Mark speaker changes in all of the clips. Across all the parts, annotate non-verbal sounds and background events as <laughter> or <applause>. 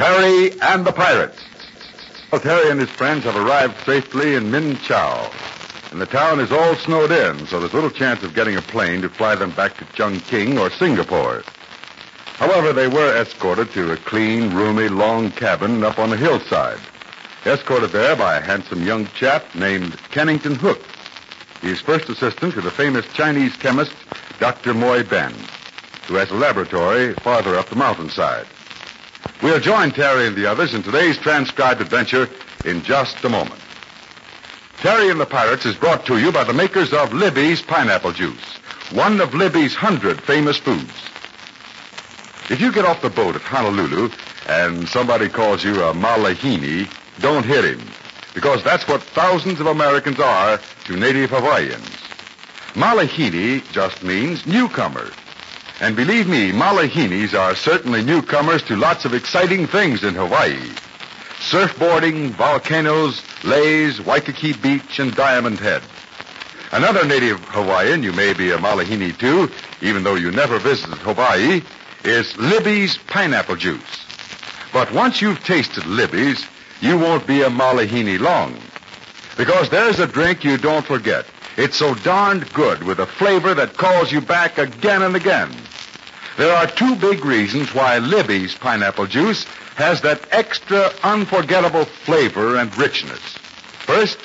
Speaker 1: Terry and the Pirates. Well, Terry and his friends have arrived safely in Minchow, And the town is all snowed in, so there's little chance of getting a plane to fly them back to Chungking or Singapore. However, they were escorted to a clean, roomy, long cabin up on the hillside. Escorted there by a handsome young chap named Kennington Hook. He's first assistant to the famous Chinese chemist, Dr. Moy Ben, who has a laboratory farther up the mountainside. We'll join Terry and the others in today's transcribed adventure in just a moment. Terry and the Pirates is brought to you by the makers of Libby's Pineapple Juice, one of Libby's hundred famous foods. If you get off the boat at Honolulu and somebody calls you a malahini, don't hit him, because that's what thousands of Americans are to native Hawaiians. Malahini just means newcomer. And believe me, Malahinis are certainly newcomers to lots of exciting things in Hawaii. Surfboarding, volcanoes, Leis, Waikiki Beach, and Diamond Head. Another native Hawaiian, you may be a Malahini too, even though you never visited Hawaii, is Libby's pineapple juice. But once you've tasted Libby's, you won't be a Malahini long. Because there's a drink you don't forget. It's so darned good with a flavor that calls you back again and again. There are two big reasons why Libby's pineapple juice has that extra unforgettable flavor and richness. First,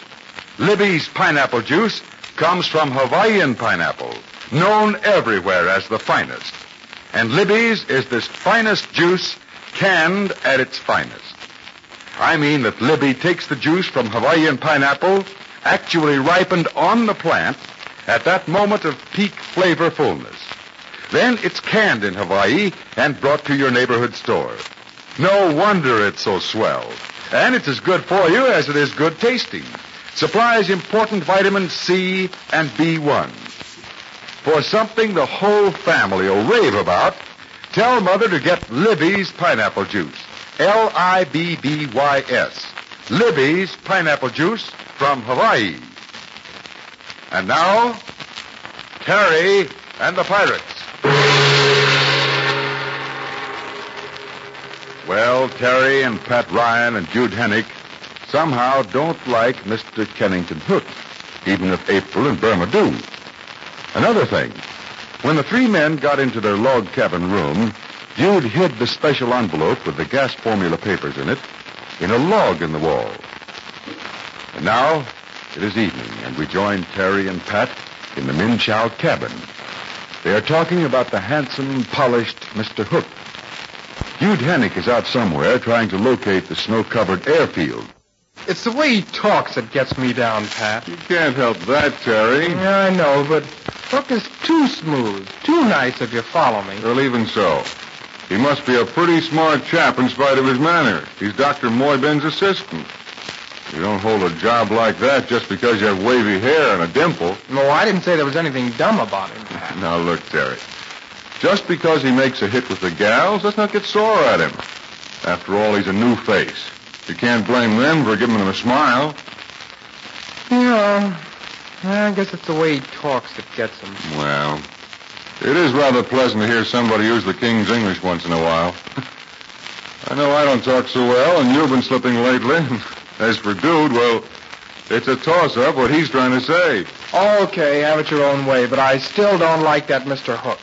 Speaker 1: Libby's pineapple juice comes from Hawaiian pineapple, known everywhere as the finest. And Libby's is this finest juice canned at its finest. I mean that Libby takes the juice from Hawaiian pineapple, actually ripened on the plant, at that moment of peak flavor fullness. Then it's canned in Hawaii and brought to your neighborhood store. No wonder it's so swell. And it's as good for you as it is good tasting. Supplies important vitamins C and B1. For something the whole family will rave about, tell Mother to get Libby's pineapple juice. L-I-B-B-Y-S. Libby's pineapple juice from Hawaii. And now, Terry and the Pirates. Well, Terry and Pat Ryan and Dude Hennick somehow don't like Mr. Kennington Hook, even if April and Burma do. Another thing, when the three men got into their log cabin room, Dude hid the special envelope with the gas formula papers in it in a log in the wall. And now it is evening, and we join Terry and Pat in the Minchow cabin. They are talking about the handsome, polished Mr. Hook. Dude Hennick is out somewhere trying to locate the snow-covered airfield.
Speaker 2: It's the way he talks that gets me down, Pat.
Speaker 1: You can't help that, Terry.
Speaker 2: Yeah, I know, but Hook is too smooth, too nice if you follow me.
Speaker 1: Well, even so. He must be a pretty smart chap in spite of his manner. He's Dr. Moy Ben's assistant. You don't hold a job like that just because you have wavy hair and a dimple.
Speaker 2: No, I didn't say there was anything dumb about him, Pat.
Speaker 1: Now, look, Terry. Just because he makes a hit with the gals, let's not get sore at him. After all, he's a new face. You can't blame them for giving him a smile.
Speaker 2: Yeah, I guess it's the way he talks that gets him.
Speaker 1: Well, it is rather pleasant to hear somebody use the King's English once in a while. <laughs> I know I don't talk so well, and you've been slipping lately. <laughs> As for Dude, well, it's a toss-up what he's trying to say.
Speaker 2: Okay, have it your own way, but I still don't like that Mr. Hook.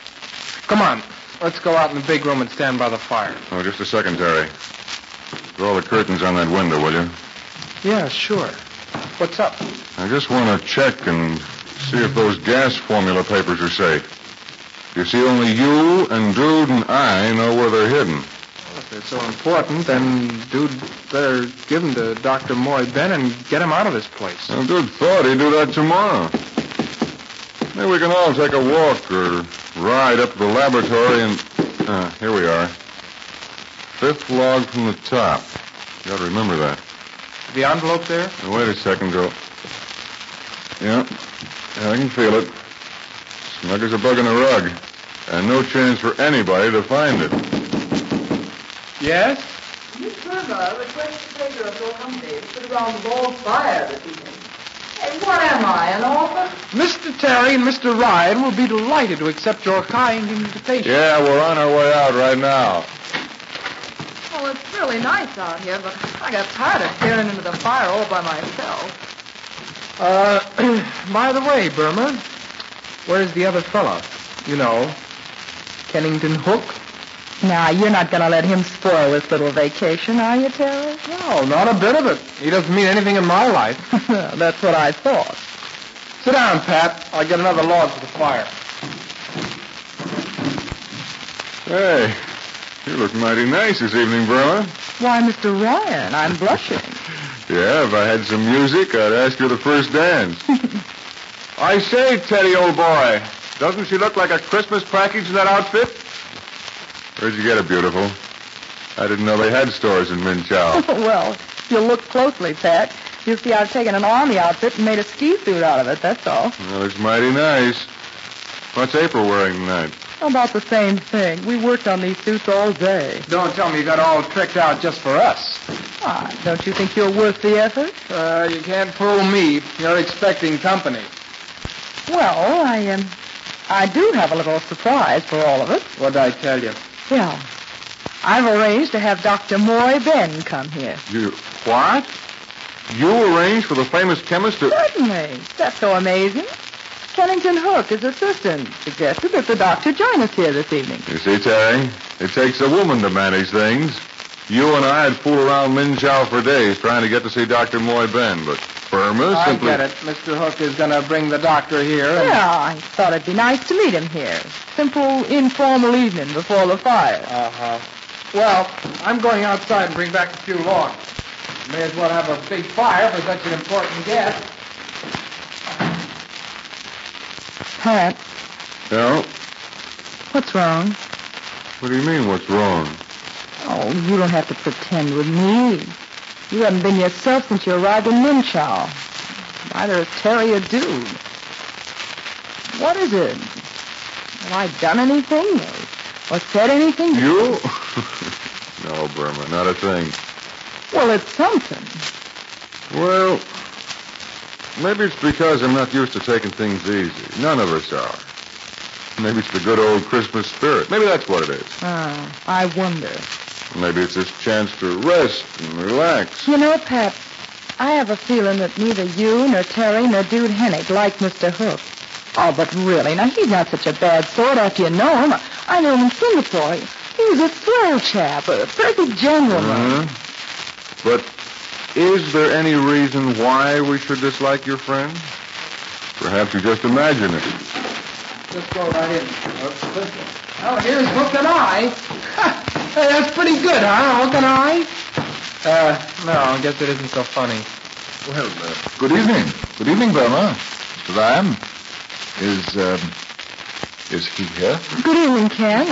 Speaker 2: Come on, let's go out in the big room and stand by the fire.
Speaker 1: Oh, just a second, Terry. Draw the curtains on that window, will you?
Speaker 2: Yeah, sure. What's up?
Speaker 1: I just want to check and see if those gas formula papers are safe. You see, only you and Dude and I know where they're hidden.
Speaker 2: Well, if they're so important, then Dude better give them to Dr. Moy Ben and get him out of this place.
Speaker 1: Well, Dude thought he'd do that tomorrow. Maybe we can all take a walk or ride up to the laboratory and... Uh, here we are. Fifth log from the top. You got to remember that.
Speaker 2: The envelope there?
Speaker 1: Now, wait a second, Joe. Yeah. yeah, I can feel it. Snug as a bug in a rug. And no chance for anybody to find it.
Speaker 2: Yes?
Speaker 3: Miss Burma requests the pleasure of your company to sit around the log fire this evening. Hey, what am I, an orphan?
Speaker 2: Mr. Terry and Mr. Ryan will be delighted to accept your kind invitation.
Speaker 1: Yeah, we're on our way out right now.
Speaker 3: Well, it's really nice out here, but I got tired of staring into the fire all by myself.
Speaker 2: Uh, <clears throat> by the way, Burma, where's the other fellow? You know, Kennington Hook?
Speaker 3: Now, you're not going to let him spoil this little vacation, are you, Terry?
Speaker 2: No, not a bit of it. He doesn't mean anything in my life. <laughs>
Speaker 3: That's what I thought.
Speaker 2: Sit down, Pat. I'll get another log for the fire.
Speaker 4: Hey, you look mighty nice this evening, Burma.
Speaker 3: Why, Mr. Ryan, I'm blushing. <laughs>
Speaker 4: Yeah, if I had some music, I'd ask you the first dance. <laughs> I say, Teddy, old boy, doesn't she look like a Christmas package in that outfit? Where'd you get it, beautiful? I didn't know they had stores in Minchow. <laughs>
Speaker 3: well, if you look closely, Pat, you'll see I've taken an army outfit and made a ski suit out of it, that's all.
Speaker 4: Well, looks mighty nice. What's April wearing tonight?
Speaker 3: About the same thing. We worked on these suits all day.
Speaker 2: Don't tell me you got all tricked out just for us.
Speaker 3: Why, don't you think you're worth the effort?
Speaker 2: Uh, you can't fool me. You're expecting company.
Speaker 3: Well, I um, I do have a little surprise for all of us.
Speaker 2: What'd I tell you?
Speaker 3: Well, I've arranged to have Dr. Moy Ben come here.
Speaker 4: You what? You arranged for the famous chemist to.
Speaker 3: Certainly. That's so amazing. Kennington Hook, his assistant, suggested that the doctor join us here this evening.
Speaker 4: You see, Terry, it takes a woman to manage things. You and I had fooled around Minchow for days trying to get to see Dr. Moy Ben, but Burma
Speaker 2: I
Speaker 4: simply.
Speaker 2: get it. Mr. Hook is going to bring the doctor here. And...
Speaker 3: Yeah, I thought it'd be nice to meet him here. Simple, informal evening before the fire.
Speaker 2: Uh-huh. Well, I'm going outside and bring back a few logs. May as well have a big fire for such an important guest.
Speaker 3: Pat,
Speaker 4: No?
Speaker 3: what's wrong?
Speaker 4: What do you mean, what's wrong?
Speaker 3: Oh, you don't have to pretend with me. You haven't been yourself since you arrived in Minchow. Neither has Terry a dude. What is it? Have I done anything or, or said anything?
Speaker 4: You? <laughs> no, Burma, not a thing.
Speaker 3: Well, it's something.
Speaker 4: Well, maybe it's because I'm not used to taking things easy. None of us are. Maybe it's the good old Christmas spirit. Maybe that's what it is.
Speaker 3: Oh, I wonder.
Speaker 4: Maybe it's this chance to rest and relax.
Speaker 3: You know, Pat, I have a feeling that neither you, nor Terry, nor Dude Hennick like Mr. Hook. Oh, but really, now he's not such a bad sort after you know him. I know him in Singapore. He was a swell chap, a perfect gentleman.
Speaker 4: Uh-huh. But is there any reason why we should dislike your friend? Perhaps you just imagine it.
Speaker 2: Just go right in. Oh, here's Hook and I. hey, that's pretty good, huh, Hook and I? Uh, no, I guess it isn't so funny.
Speaker 5: Well, uh, good evening. Good evening, Burma. Mr. Ryan. Is, um, is he here?
Speaker 3: Good evening, Ken.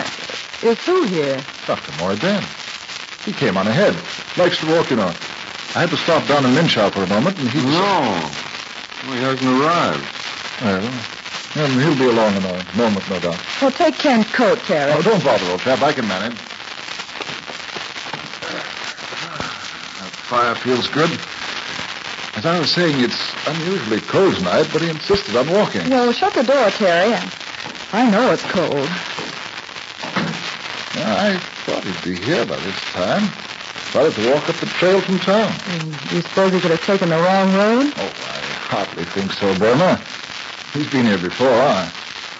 Speaker 3: Is who here?
Speaker 5: Dr. Moy Ben. He came on ahead. Likes to walk, you know. I had to stop down in Minchow for a moment, and he...
Speaker 4: No. Well, he hasn't arrived.
Speaker 5: Well, he'll be along in a moment, no doubt.
Speaker 3: Well, take Ken's coat, Terry.
Speaker 5: Oh, don't bother, old chap. I can manage. Fire feels good. As I was saying, it's unusually cold tonight, but he insisted on walking.
Speaker 3: Well, shut the door, Terry. I know it's cold.
Speaker 5: I thought he'd be here by this time. Started to walk up the trail from town.
Speaker 3: Mm, You suppose he could have taken the wrong road?
Speaker 5: Oh, I hardly think so, Burma. He's been here before. I,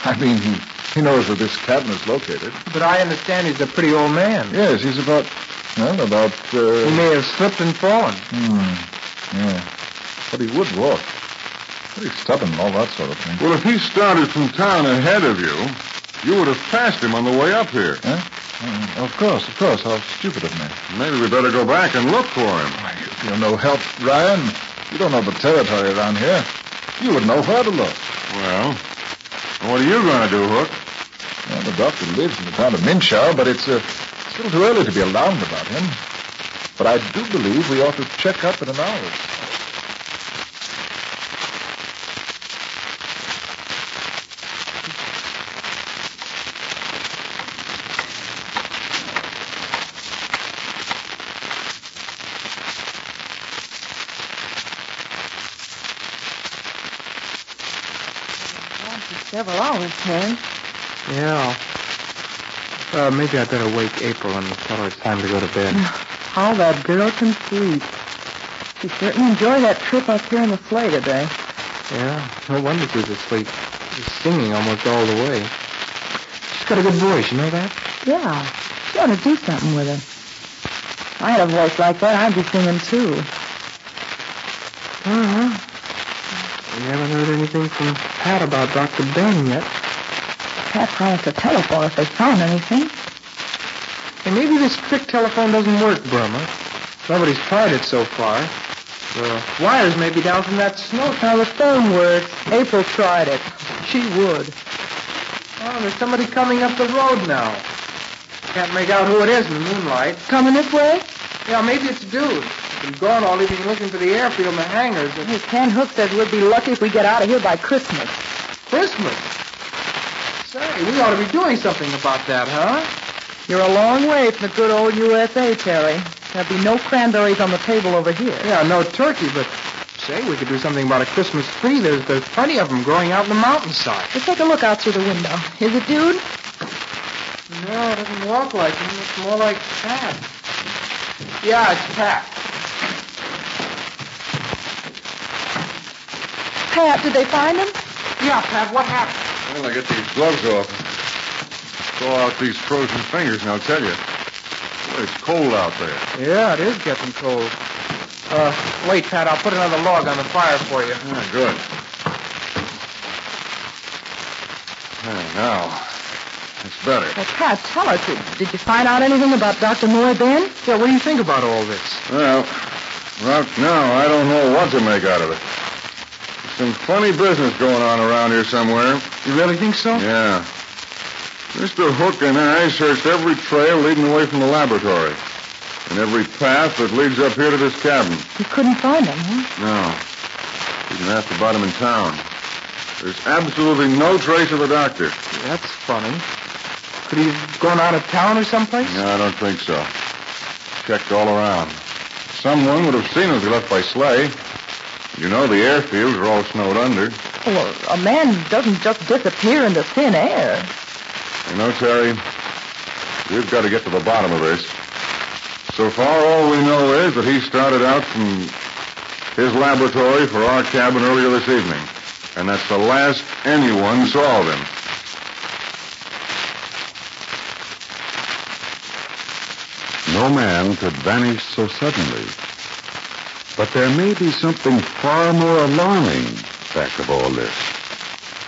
Speaker 5: I mean, he, he knows where this cabin is located.
Speaker 2: But I understand he's a pretty old man.
Speaker 5: Yes, he's about, well, about,
Speaker 2: He
Speaker 5: uh...
Speaker 2: may have slipped and fallen.
Speaker 5: Hmm, yeah. But he would walk. Pretty stubborn and all that sort of thing.
Speaker 4: Well, if he started from town ahead of you, you would have passed him on the way up here.
Speaker 5: Huh? Uh, of course, of course. How stupid of me.
Speaker 4: Maybe we better go back and look for him.
Speaker 5: Why, You're no help, Ryan. You don't know the territory around here. You would know where to look.
Speaker 4: Well, what are you going to do, Hook?
Speaker 5: Well, the doctor lives in the town of Minchow, but it's, uh, it's a little too early to be alarmed about him. But I do believe we ought to check up in an hour. or so.
Speaker 3: Several hours, Terry.
Speaker 2: Yeah. Uh, maybe I'd better wake April and tell her it's time to go to bed. <sighs>
Speaker 3: How that girl can sleep. She certainly enjoyed that trip up here in the sleigh today.
Speaker 2: Yeah, no wonder she's asleep. She's singing almost all the way. She's got a good voice, you know that?
Speaker 3: Yeah, she ought to do something with it. If I had a voice like that, I'd be singing too.
Speaker 2: Uh-huh. We haven't heard anything from Pat about Dr. Ben yet.
Speaker 3: Pat promised to telephone if they found anything.
Speaker 2: Hey, maybe this trick telephone doesn't work, Burma. Nobody's tried it so far. The wires may be down from that snow.
Speaker 3: Now the phone works. April tried it. She would.
Speaker 2: Oh, there's somebody coming up the road now. Can't make out who it is in the moonlight.
Speaker 3: Coming this way?
Speaker 2: Yeah, maybe it's a dude. Been gone all evening looking for the airfield and the hangars.
Speaker 3: Hey, Ken Hook says we'd be lucky if we get out of here by Christmas.
Speaker 2: Christmas. Say, we ought to be doing something about that, huh?
Speaker 3: You're a long way from the good old USA, Terry. There'd be no cranberries on the table over here.
Speaker 2: Yeah, no turkey, but say, we could do something about a Christmas tree. There's, there's plenty of them growing out in the mountainside.
Speaker 3: Let's take a look out through the window. Is it dude?
Speaker 2: No, it doesn't walk like him. It's more like Pat. Yeah, it's Pat.
Speaker 3: Pat, did they find him?
Speaker 2: Yeah, Pat, what happened?
Speaker 1: Well, I get these gloves off. And thaw out these frozen fingers, and I'll tell you. Boy, it's cold out there.
Speaker 2: Yeah, it is getting cold. Uh, wait, Pat, I'll put another log on the fire for you.
Speaker 1: Ah, good. Ah, now, that's better.
Speaker 3: Well, Pat, tell us, did, did you find out anything about Dr. Moy Ben?
Speaker 2: Yeah, what do you think about all this?
Speaker 1: Well, right now, I don't know what to make out of it. There's some funny business going on around here somewhere.
Speaker 2: You really think so?
Speaker 1: Yeah. Mr. Hook and I searched every trail leading away from the laboratory. And every path that leads up here to this cabin.
Speaker 3: You couldn't find him, huh?
Speaker 1: No. Even asked about him in town. There's absolutely no trace of the doctor.
Speaker 2: That's funny. Could he have gone out of town or someplace?
Speaker 1: No, I don't think so. Checked all around. Someone would have seen him if he left by sleigh. You know the airfields are all snowed under.
Speaker 3: Well, a man doesn't just disappear into thin air.
Speaker 1: You know, Terry, we've got to get to the bottom of this. So far, all we know is that he started out from his laboratory for our cabin earlier this evening. And that's the last anyone saw of him. No man could vanish so suddenly. But there may be something far more alarming back of all this.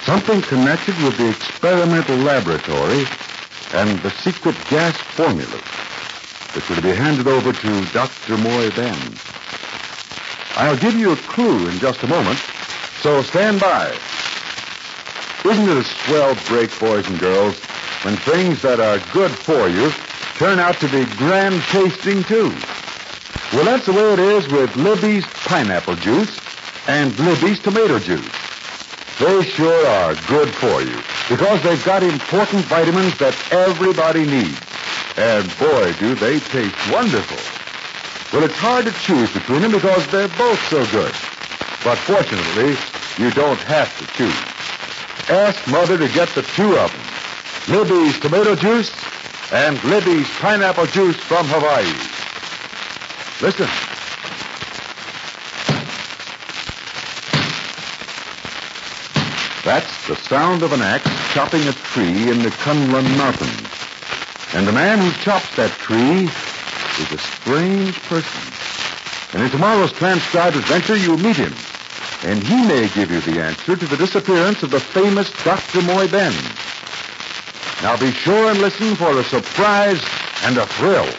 Speaker 1: Something connected with the experimental laboratory and the secret gas formula which will be handed over to Dr. Moy. I'll give you a clue in just a moment, so stand by. Isn't it a swell break, boys and girls, when things that are good for you turn out to be grand tasting, too? Well, that's the way it is with Libby's pineapple juice and Libby's tomato juice. They sure are good for you because they've got important vitamins that everybody needs. And boy, do they taste wonderful. Well, it's hard to choose between them because they're both so good. But fortunately, you don't have to choose. Ask Mother to get the two of them. Libby's tomato juice and Libby's pineapple juice from Hawaii. Listen. That's the sound of an axe chopping a tree in the Kunlun Mountains. And the man who chops that tree is a strange person. And in tomorrow's transcribed adventure, you'll meet him. And he may give you the answer to the disappearance of the famous Dr. Moy Ben. Now be sure and listen for a surprise and a thrill.